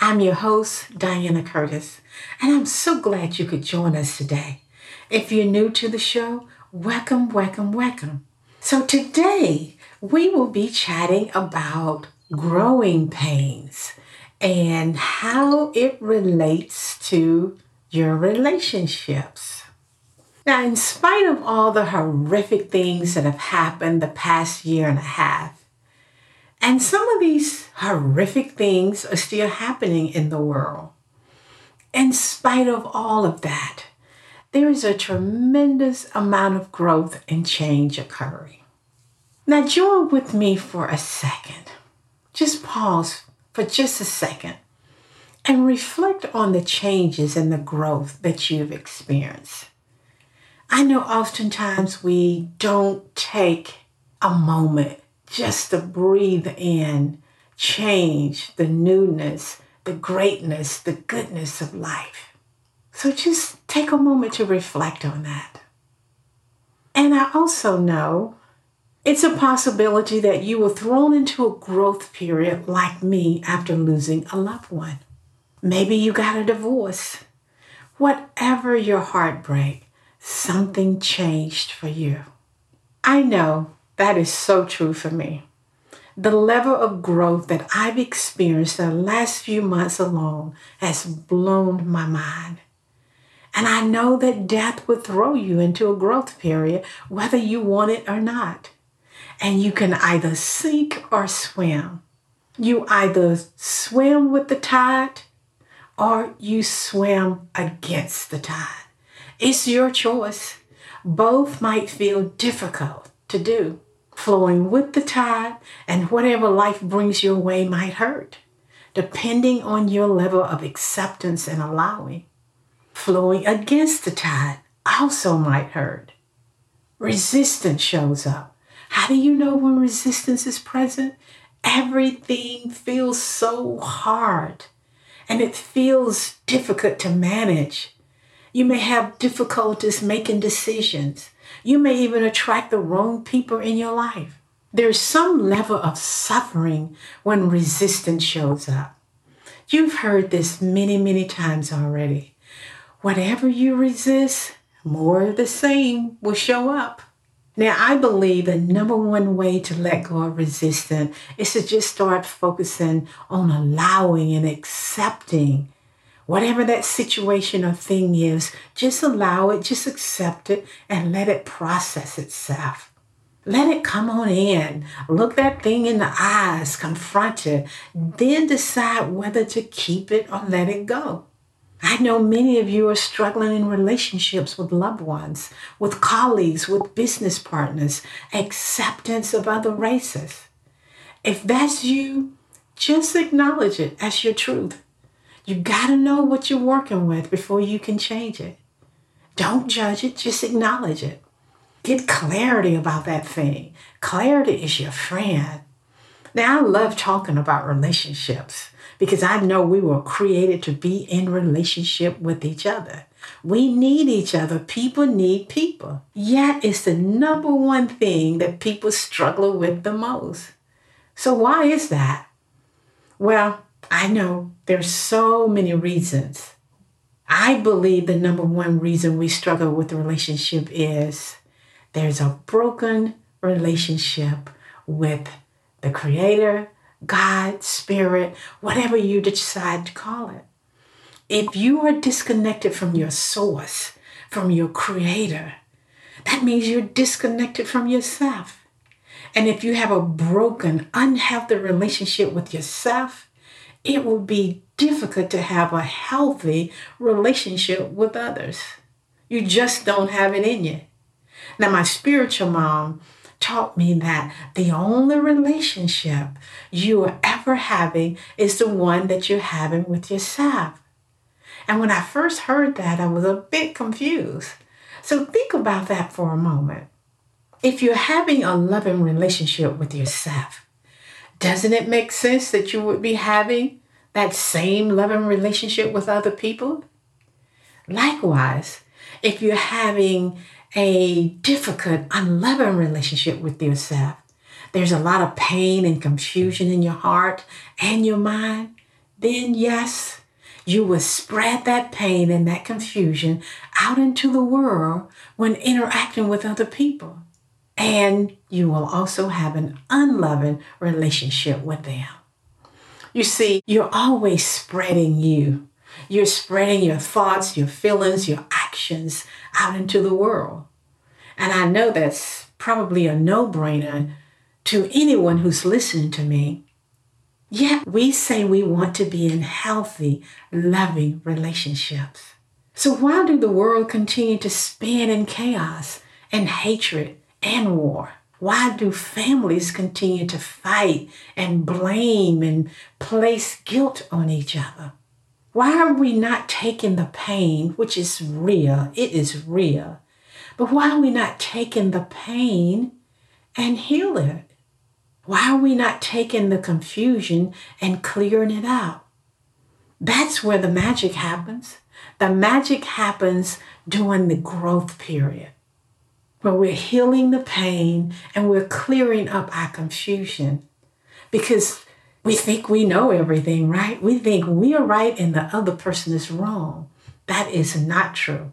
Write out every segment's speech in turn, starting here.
I'm your host, Diana Curtis, and I'm so glad you could join us today. If you're new to the show, welcome, welcome, welcome. So today we will be chatting about growing pains and how it relates to your relationships. Now, in spite of all the horrific things that have happened the past year and a half, and some of these horrific things are still happening in the world. In spite of all of that, there is a tremendous amount of growth and change occurring. Now, join with me for a second. Just pause for just a second and reflect on the changes and the growth that you've experienced. I know oftentimes we don't take a moment just to breathe in change, the newness, the greatness, the goodness of life. So just take a moment to reflect on that. And I also know it's a possibility that you were thrown into a growth period like me after losing a loved one. Maybe you got a divorce. Whatever your heartbreak, something changed for you. I know that is so true for me. The level of growth that I've experienced the last few months alone has blown my mind. And I know that death would throw you into a growth period, whether you want it or not. And you can either sink or swim. You either swim with the tide or you swim against the tide. It's your choice. Both might feel difficult to do flowing with the tide, and whatever life brings your way might hurt, depending on your level of acceptance and allowing. Flowing against the tide also might hurt. Resistance shows up. How do you know when resistance is present? Everything feels so hard and it feels difficult to manage. You may have difficulties making decisions. You may even attract the wrong people in your life. There's some level of suffering when resistance shows up. You've heard this many, many times already. Whatever you resist, more of the same will show up. Now, I believe the number one way to let go of resistance is to just start focusing on allowing and accepting Whatever that situation or thing is, just allow it, just accept it, and let it process itself. Let it come on in. Look that thing in the eyes, confront it, then decide whether to keep it or let it go. I know many of you are struggling in relationships with loved ones, with colleagues, with business partners, acceptance of other races. If that's you, just acknowledge it as your truth. You got to know what you're working with before you can change it. Don't judge it, just acknowledge it. Get clarity about that thing. Clarity is your friend. Now, I love talking about relationships because I know we were created to be in relationship with each other. We need each other. People need people. Yet, it's the number one thing that people struggle with the most. So, why is that? Well, I know there's so many reasons. I believe the number one reason we struggle with the relationship is there's a broken relationship with the Creator, God, Spirit, whatever you decide to call it. If you are disconnected from your source, from your Creator, that means you're disconnected from yourself. And if you have a broken, unhealthy relationship with yourself, it will be difficult to have a healthy relationship with others. You just don't have it in you. Now, my spiritual mom taught me that the only relationship you are ever having is the one that you're having with yourself. And when I first heard that, I was a bit confused. So think about that for a moment. If you're having a loving relationship with yourself, doesn't it make sense that you would be having that same loving relationship with other people? Likewise, if you're having a difficult, unloving relationship with yourself, there's a lot of pain and confusion in your heart and your mind, then yes, you will spread that pain and that confusion out into the world when interacting with other people. And you will also have an unloving relationship with them. You see, you're always spreading you. You're spreading your thoughts, your feelings, your actions out into the world. And I know that's probably a no brainer to anyone who's listening to me. Yet we say we want to be in healthy, loving relationships. So why do the world continue to spin in chaos and hatred and war? Why do families continue to fight and blame and place guilt on each other? Why are we not taking the pain, which is real? It is real. But why are we not taking the pain and heal it? Why are we not taking the confusion and clearing it out? That's where the magic happens. The magic happens during the growth period we're healing the pain and we're clearing up our confusion because we think we know everything, right? We think we are right and the other person is wrong. That is not true.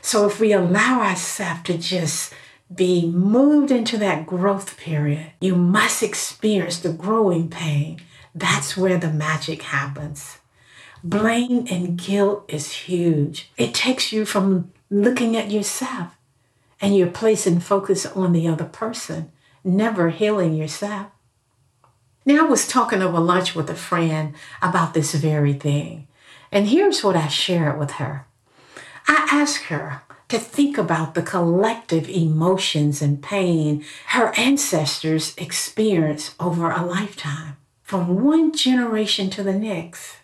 So if we allow ourselves to just be moved into that growth period, you must experience the growing pain. That's where the magic happens. Blame and guilt is huge. It takes you from looking at yourself and you're placing focus on the other person, never healing yourself. Now, I was talking over lunch with a friend about this very thing, and here's what I shared with her. I asked her to think about the collective emotions and pain her ancestors experienced over a lifetime, from one generation to the next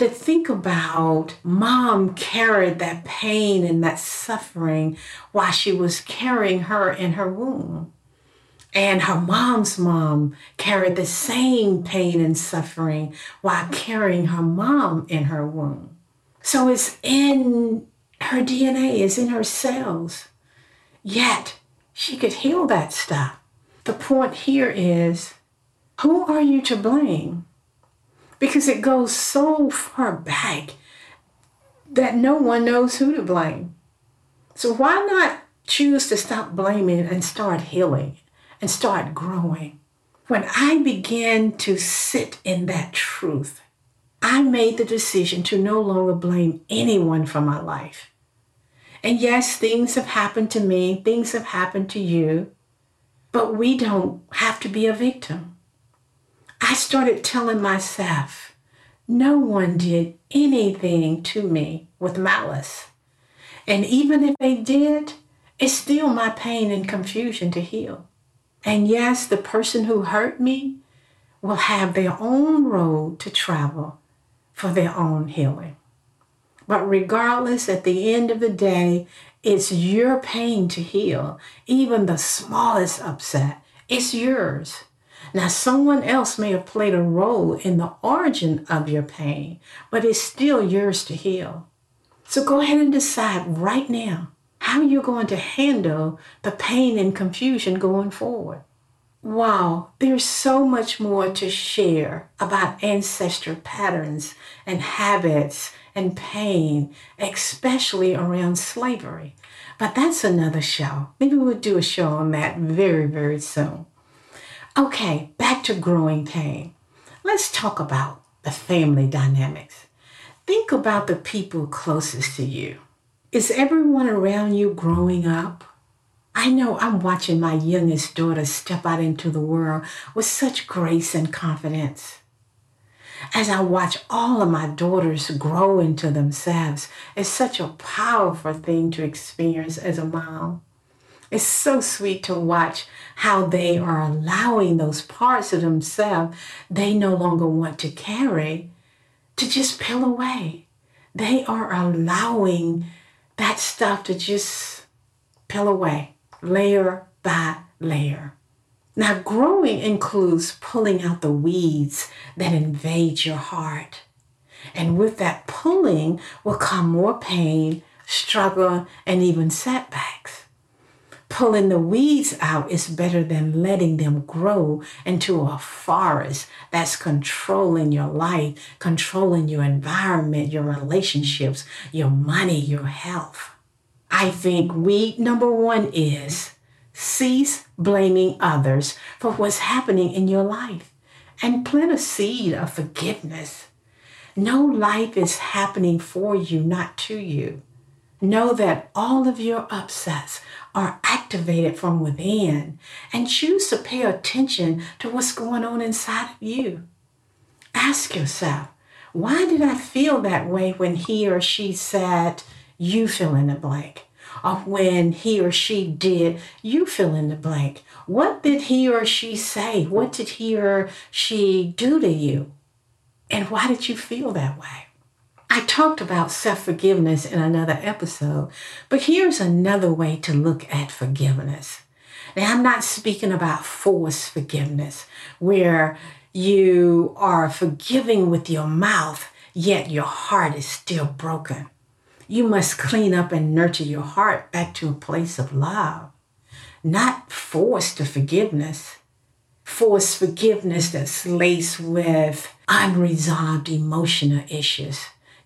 to think about mom carried that pain and that suffering while she was carrying her in her womb. And her mom's mom carried the same pain and suffering while carrying her mom in her womb. So it's in her DNA, it's in her cells. Yet she could heal that stuff. The point here is who are you to blame? Because it goes so far back that no one knows who to blame. So why not choose to stop blaming and start healing and start growing? When I began to sit in that truth, I made the decision to no longer blame anyone for my life. And yes, things have happened to me, things have happened to you, but we don't have to be a victim. I started telling myself, no one did anything to me with malice. And even if they did, it's still my pain and confusion to heal. And yes, the person who hurt me will have their own road to travel for their own healing. But regardless, at the end of the day, it's your pain to heal. Even the smallest upset, it's yours. Now, someone else may have played a role in the origin of your pain, but it's still yours to heal. So go ahead and decide right now how you're going to handle the pain and confusion going forward. Wow, there's so much more to share about ancestral patterns and habits and pain, especially around slavery. But that's another show. Maybe we'll do a show on that very, very soon. Okay, back to growing pain. Let's talk about the family dynamics. Think about the people closest to you. Is everyone around you growing up? I know I'm watching my youngest daughter step out into the world with such grace and confidence. As I watch all of my daughters grow into themselves, it's such a powerful thing to experience as a mom. It's so sweet to watch how they are allowing those parts of themselves they no longer want to carry to just peel away. They are allowing that stuff to just peel away layer by layer. Now, growing includes pulling out the weeds that invade your heart. And with that pulling will come more pain, struggle, and even setbacks. Pulling the weeds out is better than letting them grow into a forest that's controlling your life, controlling your environment, your relationships, your money, your health. I think weed number one is cease blaming others for what's happening in your life and plant a seed of forgiveness. No life is happening for you, not to you. Know that all of your upsets are activated from within and choose to pay attention to what's going on inside of you. Ask yourself, why did I feel that way when he or she said, you fill in the blank. Or when he or she did, you fill in the blank. What did he or she say? What did he or she do to you? And why did you feel that way? I talked about self forgiveness in another episode, but here's another way to look at forgiveness. Now, I'm not speaking about forced forgiveness, where you are forgiving with your mouth, yet your heart is still broken. You must clean up and nurture your heart back to a place of love, not forced to forgiveness. Forced forgiveness that's laced with unresolved emotional issues.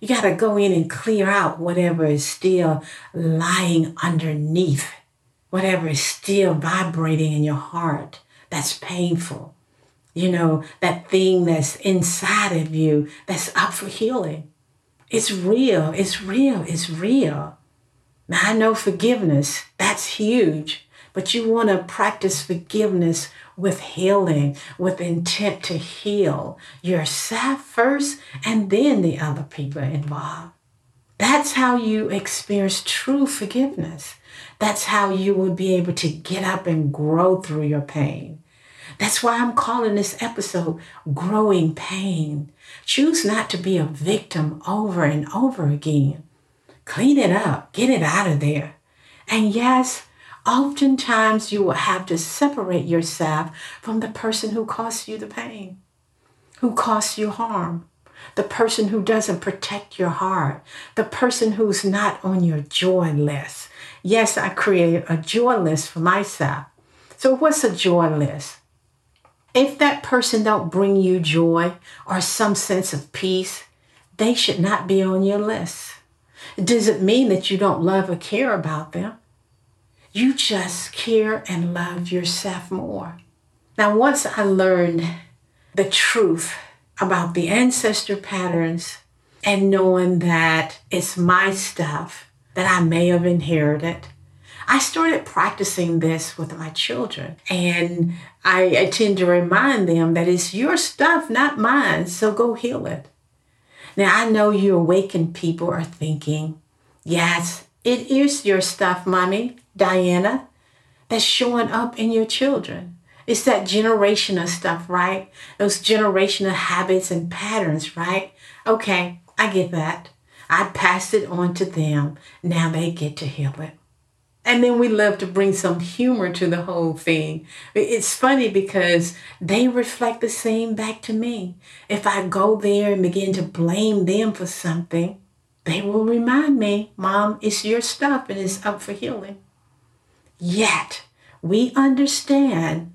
You got to go in and clear out whatever is still lying underneath, whatever is still vibrating in your heart that's painful. You know, that thing that's inside of you that's up for healing. It's real. It's real. It's real. Now, I know forgiveness, that's huge, but you want to practice forgiveness with healing, with intent to heal yourself first and then the other people involved. That's how you experience true forgiveness. That's how you will be able to get up and grow through your pain. That's why I'm calling this episode Growing Pain. Choose not to be a victim over and over again. Clean it up, get it out of there. And yes, oftentimes you will have to separate yourself from the person who caused you the pain, who caused you harm, the person who doesn't protect your heart, the person who's not on your joy list. Yes, I created a joy list for myself. So, what's a joy list? If that person don't bring you joy or some sense of peace, they should not be on your list. It doesn't mean that you don't love or care about them. You just care and love yourself more. Now, once I learned the truth about the ancestor patterns and knowing that it's my stuff that I may have inherited, I started practicing this with my children. And I, I tend to remind them that it's your stuff, not mine. So go heal it. Now, I know you awakened people are thinking, yes, it is your stuff, mommy, Diana, that's showing up in your children. It's that generational stuff, right? Those generational habits and patterns, right? Okay, I get that. I passed it on to them. Now they get to heal it. And then we love to bring some humor to the whole thing. It's funny because they reflect the same back to me. If I go there and begin to blame them for something, they will remind me, Mom, it's your stuff and it's up for healing. Yet, we understand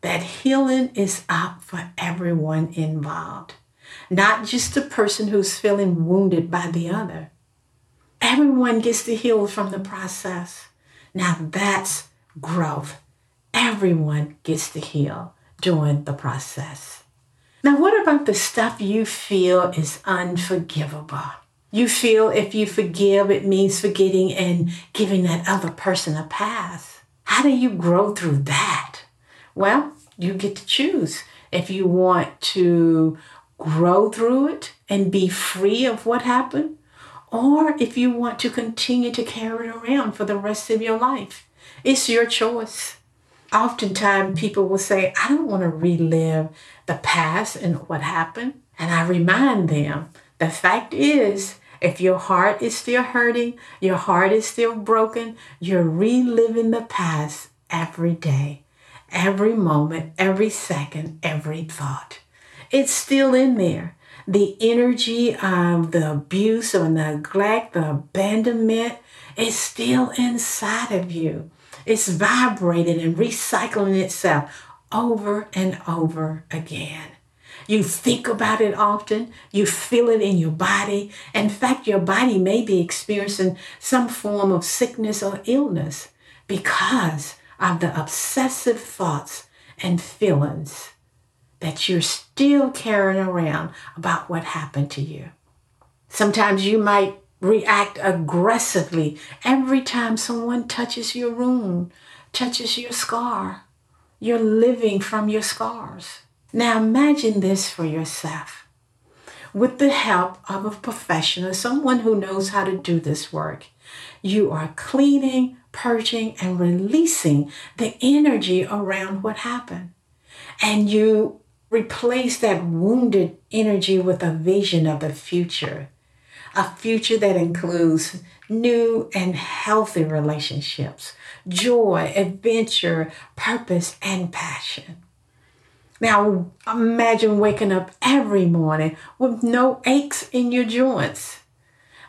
that healing is up for everyone involved. not just the person who's feeling wounded by the other. Everyone gets to heal from the process. Now that's growth. Everyone gets to heal during the process. Now, what about the stuff you feel is unforgivable? You feel if you forgive, it means forgetting and giving that other person a pass. How do you grow through that? Well, you get to choose if you want to grow through it and be free of what happened, or if you want to continue to carry it around for the rest of your life. It's your choice. Oftentimes, people will say, I don't want to relive the past and what happened. And I remind them the fact is, if your heart is still hurting, your heart is still broken, you're reliving the past every day, every moment, every second, every thought. It's still in there. The energy of the abuse or neglect, the abandonment is still inside of you. It's vibrating and recycling itself over and over again. You think about it often. You feel it in your body. In fact, your body may be experiencing some form of sickness or illness because of the obsessive thoughts and feelings that you're still carrying around about what happened to you. Sometimes you might react aggressively every time someone touches your wound, touches your scar. You're living from your scars. Now imagine this for yourself. With the help of a professional, someone who knows how to do this work, you are cleaning, purging, and releasing the energy around what happened. And you replace that wounded energy with a vision of the future, a future that includes new and healthy relationships, joy, adventure, purpose, and passion. Now, imagine waking up every morning with no aches in your joints.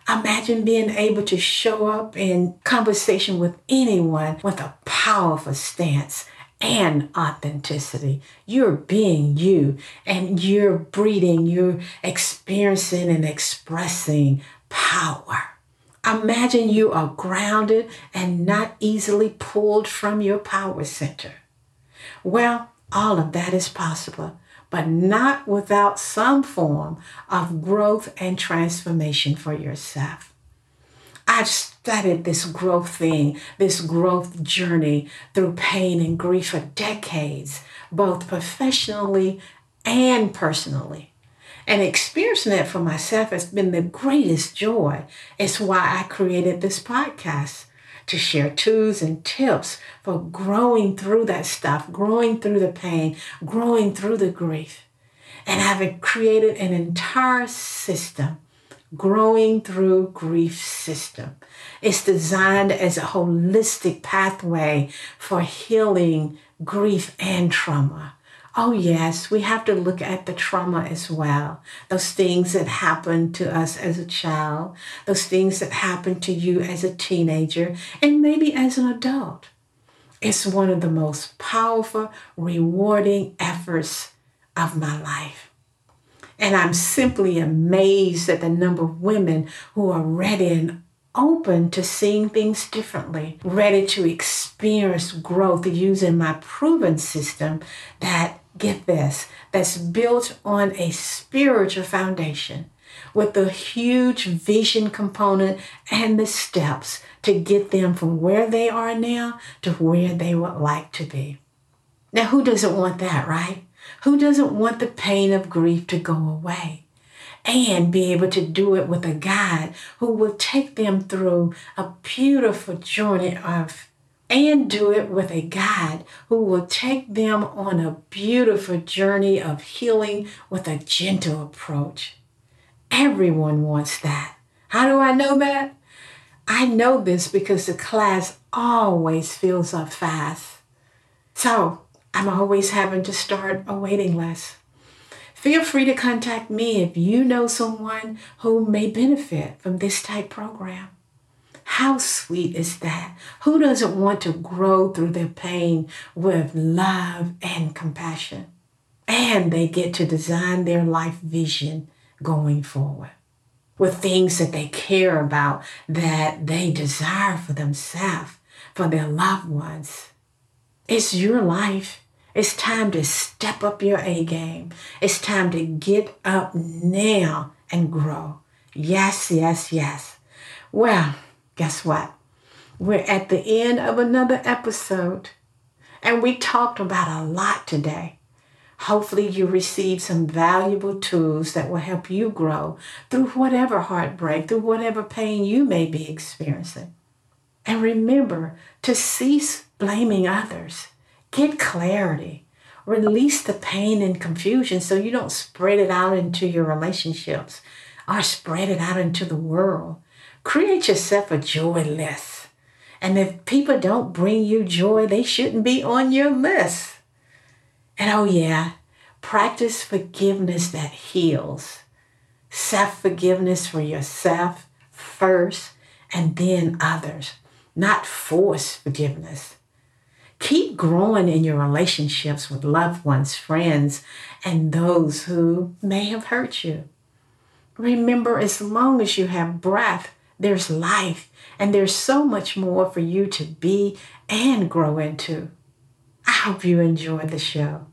Imagine being able to show up in conversation with anyone with a powerful stance and authenticity. You're being you and you're breathing, you're experiencing and expressing power. Imagine you are grounded and not easily pulled from your power center. Well, all of that is possible, but not without some form of growth and transformation for yourself. I've studied this growth thing, this growth journey through pain and grief for decades, both professionally and personally. And experiencing it for myself has been the greatest joy. It's why I created this podcast to share tools and tips for growing through that stuff, growing through the pain, growing through the grief. And I've created an entire system, growing through grief system. It's designed as a holistic pathway for healing grief and trauma. Oh, yes, we have to look at the trauma as well. Those things that happened to us as a child, those things that happened to you as a teenager, and maybe as an adult. It's one of the most powerful, rewarding efforts of my life. And I'm simply amazed at the number of women who are ready and open to seeing things differently, ready to experience growth using my proven system that get this, that's built on a spiritual foundation with the huge vision component and the steps to get them from where they are now to where they would like to be. Now, who doesn't want that, right? Who doesn't want the pain of grief to go away? And be able to do it with a guide who will take them through a beautiful journey of and do it with a guide who will take them on a beautiful journey of healing with a gentle approach. Everyone wants that. How do I know that? I know this because the class always fills up fast. So I'm always having to start a waiting list. Feel free to contact me if you know someone who may benefit from this type program. How sweet is that? Who doesn't want to grow through their pain with love and compassion? and they get to design their life vision going forward with things that they care about, that they desire for themselves, for their loved ones. It's your life. It's time to step up your A game. It's time to get up now and grow. Yes, yes, yes. Well, guess what? We're at the end of another episode, and we talked about a lot today. Hopefully, you received some valuable tools that will help you grow through whatever heartbreak, through whatever pain you may be experiencing. And remember to cease blaming others. Get clarity. Release the pain and confusion so you don't spread it out into your relationships or spread it out into the world. Create yourself a joy list. And if people don't bring you joy, they shouldn't be on your list. And oh, yeah, practice forgiveness that heals. Self forgiveness for yourself first and then others, not force forgiveness. Keep growing in your relationships with loved ones, friends, and those who may have hurt you. Remember, as long as you have breath, there's life, and there's so much more for you to be and grow into. I hope you enjoyed the show.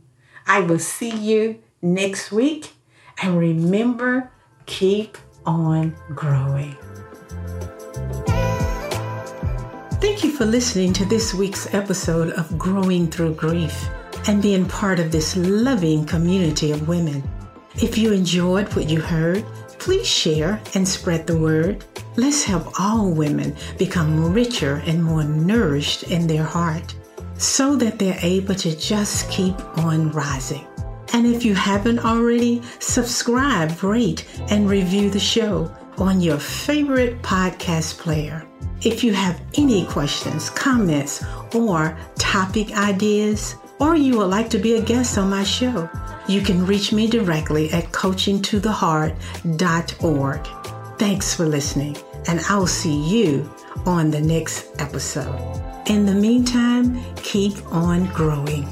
I will see you next week. And remember, keep on growing. Thank you for listening to this week's episode of Growing Through Grief and being part of this loving community of women. If you enjoyed what you heard, please share and spread the word. Let's help all women become richer and more nourished in their heart so that they're able to just keep on rising. And if you haven't already, subscribe, rate, and review the show on your favorite podcast player. If you have any questions, comments, or topic ideas, or you would like to be a guest on my show, you can reach me directly at coachingtotheheart.org. Thanks for listening, and I'll see you on the next episode. In the meantime, keep on growing.